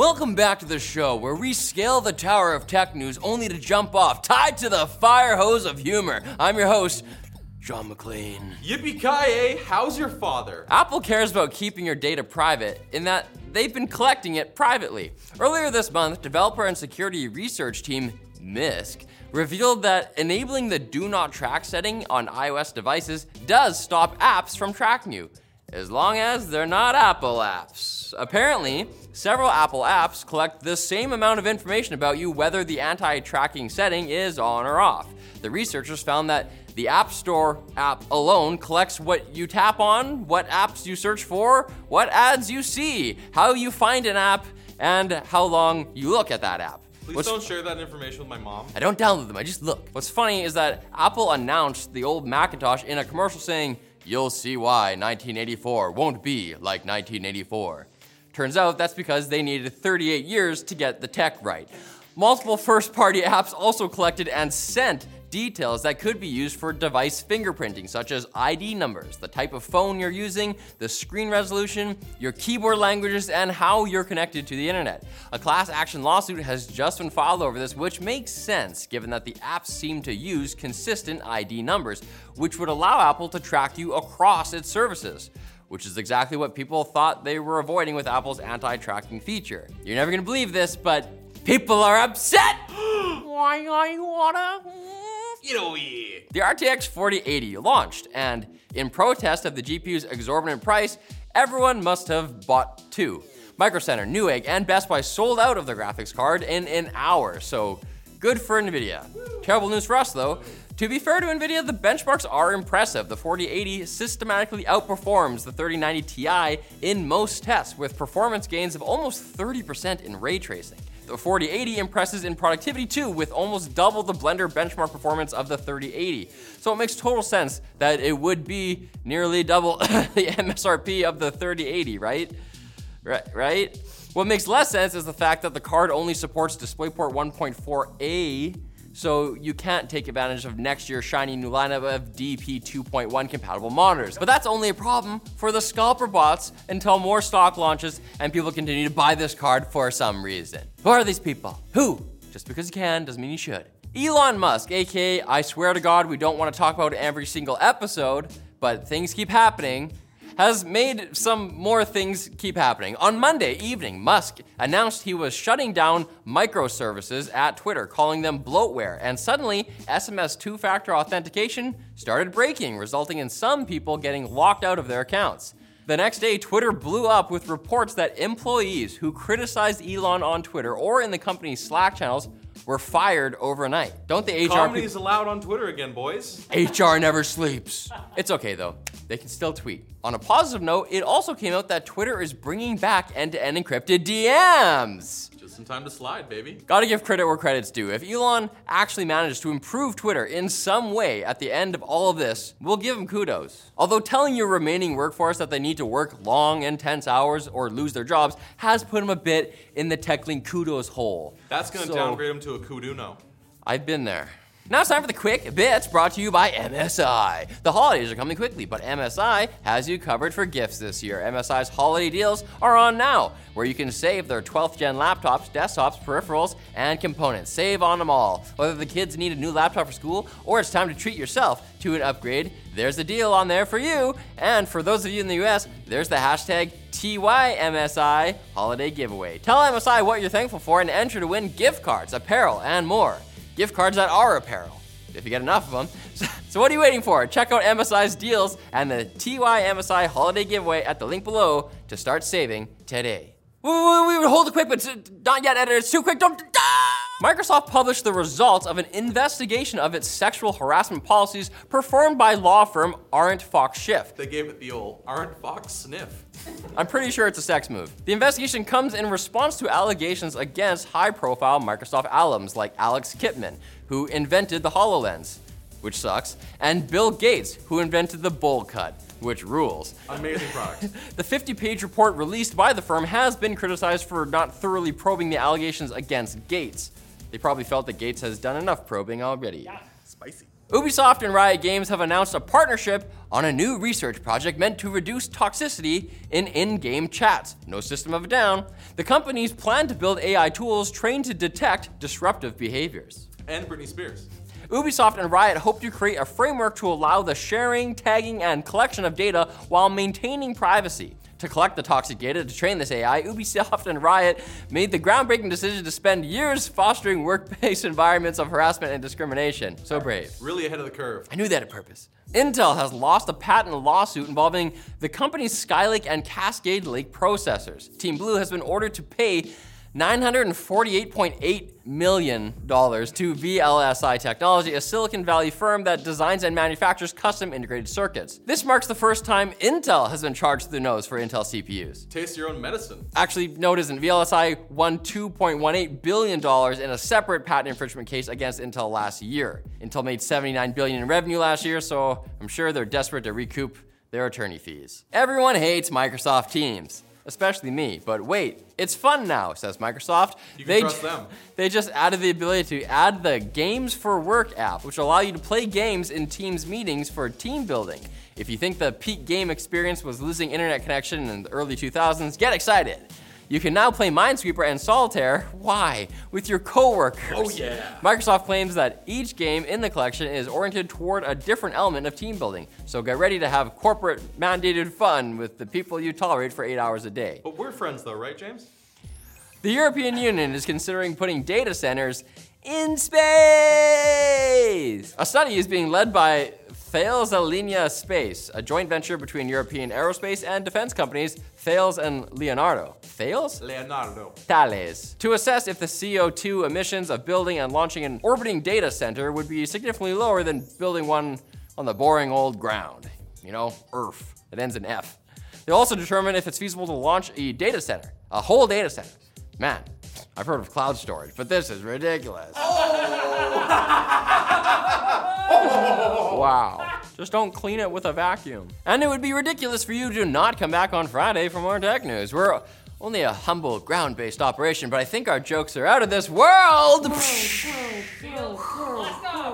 Welcome back to the show where we scale the tower of tech news only to jump off, tied to the fire hose of humor. I'm your host, John McClane. Yippee ki how's your father? Apple cares about keeping your data private in that they've been collecting it privately. Earlier this month, developer and security research team Mysk revealed that enabling the do not track setting on iOS devices does stop apps from tracking you, as long as they're not Apple apps. Apparently, several Apple apps collect the same amount of information about you whether the anti tracking setting is on or off. The researchers found that the App Store app alone collects what you tap on, what apps you search for, what ads you see, how you find an app, and how long you look at that app. Please What's- don't share that information with my mom. I don't download them, I just look. What's funny is that Apple announced the old Macintosh in a commercial saying, You'll see why 1984 won't be like 1984. Turns out that's because they needed 38 years to get the tech right. Multiple first party apps also collected and sent details that could be used for device fingerprinting, such as ID numbers, the type of phone you're using, the screen resolution, your keyboard languages, and how you're connected to the internet. A class action lawsuit has just been filed over this, which makes sense given that the apps seem to use consistent ID numbers, which would allow Apple to track you across its services. Which is exactly what people thought they were avoiding with Apple's anti tracking feature. You're never gonna believe this, but people are upset! Why I wanna. Get over here. The RTX 4080 launched, and in protest of the GPU's exorbitant price, everyone must have bought two. Micro Center, Newegg, and Best Buy sold out of their graphics card in an hour, so good for NVIDIA. Terrible news for us, though. To be fair to NVIDIA, the benchmarks are impressive. The 4080 systematically outperforms the 3090 Ti in most tests, with performance gains of almost 30% in ray tracing. The 4080 impresses in productivity too, with almost double the Blender benchmark performance of the 3080. So it makes total sense that it would be nearly double the MSRP of the 3080, right? Right, right? What makes less sense is the fact that the card only supports DisplayPort 1.4a, so you can't take advantage of next year's shiny new lineup of DP 2.1 compatible monitors. But that's only a problem for the scalper bots until more stock launches and people continue to buy this card for some reason. Who are these people? Who? Just because you can doesn't mean you should. Elon Musk, aka I swear to God, we don't want to talk about every single episode, but things keep happening has made some more things keep happening. On Monday evening, Musk announced he was shutting down microservices at Twitter, calling them bloatware, and suddenly SMS two factor authentication started breaking, resulting in some people getting locked out of their accounts. The next day, Twitter blew up with reports that employees who criticized Elon on Twitter or in the company's Slack channels were fired overnight. Don't the HR Comedy is allowed on Twitter again, boys. HR never sleeps. It's okay though. They can still tweet. On a positive note, it also came out that Twitter is bringing back end-to-end encrypted DMs. Just some time to slide, baby. Gotta give credit where credit's due. If Elon actually managed to improve Twitter in some way at the end of all of this, we'll give him kudos. Although telling your remaining workforce that they need to work long, intense hours or lose their jobs has put him a bit in the TechLinked kudos hole. That's gonna So- downgrade him to a I've been there. Now it's time for the quick bits brought to you by MSI. The holidays are coming quickly, but MSI has you covered for gifts this year. MSI's holiday deals are on now, where you can save their 12th gen laptops, desktops, peripherals, and components. Save on them all. Whether the kids need a new laptop for school or it's time to treat yourself to an upgrade, there's a deal on there for you. And for those of you in the US, there's the hashtag TYMSI holiday giveaway. Tell MSI what you're thankful for and enter to win gift cards, apparel, and more gift cards that are apparel, if you get enough of them. So, so what are you waiting for? Check out MSI's deals and the TYMSI holiday giveaway at the link below to start saving today. We, wait, hold it quick, but uh, not yet, editor. It's too quick. Don't. Ah! Microsoft published the results of an investigation of its sexual harassment policies performed by law firm ArentFox Schiff. They gave it the old Aren't Fox sniff. I'm pretty sure it's a sex move. The investigation comes in response to allegations against high profile Microsoft alums like Alex Kipman, who invented the HoloLens, which sucks, and Bill Gates, who invented the bowl cut, which rules. Amazing product. The 50 page report released by the firm has been criticized for not thoroughly probing the allegations against Gates. They probably felt that Gates has done enough probing already. Yeah, Spicy. Ubisoft and Riot Games have announced a partnership on a new research project meant to reduce toxicity in in game chats. No system of a down. The companies plan to build AI tools trained to detect disruptive behaviors. And Britney Spears. Ubisoft and Riot hope to create a framework to allow the sharing, tagging, and collection of data while maintaining privacy. To collect the toxic data to train this AI, Ubisoft and Riot made the groundbreaking decision to spend years fostering workplace environments of harassment and discrimination. So brave. Really ahead of the curve. I knew that had purpose. Intel has lost a patent lawsuit involving the company's Skylake and Cascade Lake processors. Team Blue has been ordered to pay $948.8 million to VLSI Technology, a Silicon Valley firm that designs and manufactures custom integrated circuits. This marks the first time Intel has been charged to the nose for Intel CPUs. Taste your own medicine. Actually, no, it isn't. VLSI won $2.18 billion in a separate patent infringement case against Intel last year. Intel made $79 billion in revenue last year, so I'm sure they're desperate to recoup their attorney fees. Everyone hates Microsoft Teams especially me. But wait, it's fun now, says Microsoft. You can they, trust them. they just added the ability to add the Games for Work app, which will allow you to play games in Teams meetings for team building. If you think the peak game experience was losing internet connection in the early 2000s, get excited. You can now play Minesweeper and Solitaire. Why? With your coworkers. Oh, yeah. Microsoft claims that each game in the collection is oriented toward a different element of team building. So get ready to have corporate mandated fun with the people you tolerate for eight hours a day. But we're friends though, right, James? The European Union is considering putting data centers in space. A study is being led by Thales Alenia Space, a joint venture between European aerospace and defense companies Thales and Leonardo. Thales? Leonardo. Thales. To assess if the CO2 emissions of building and launching an orbiting data center would be significantly lower than building one on the boring old ground. You know, Earth. It ends in F. They'll also determine if it's feasible to launch a data center, a whole data center. Man, I've heard of cloud storage, but this is ridiculous. Oh! wow. Just don't clean it with a vacuum. And it would be ridiculous for you to not come back on Friday for more tech news. We're only a humble ground based operation, but I think our jokes are out of this world. Go.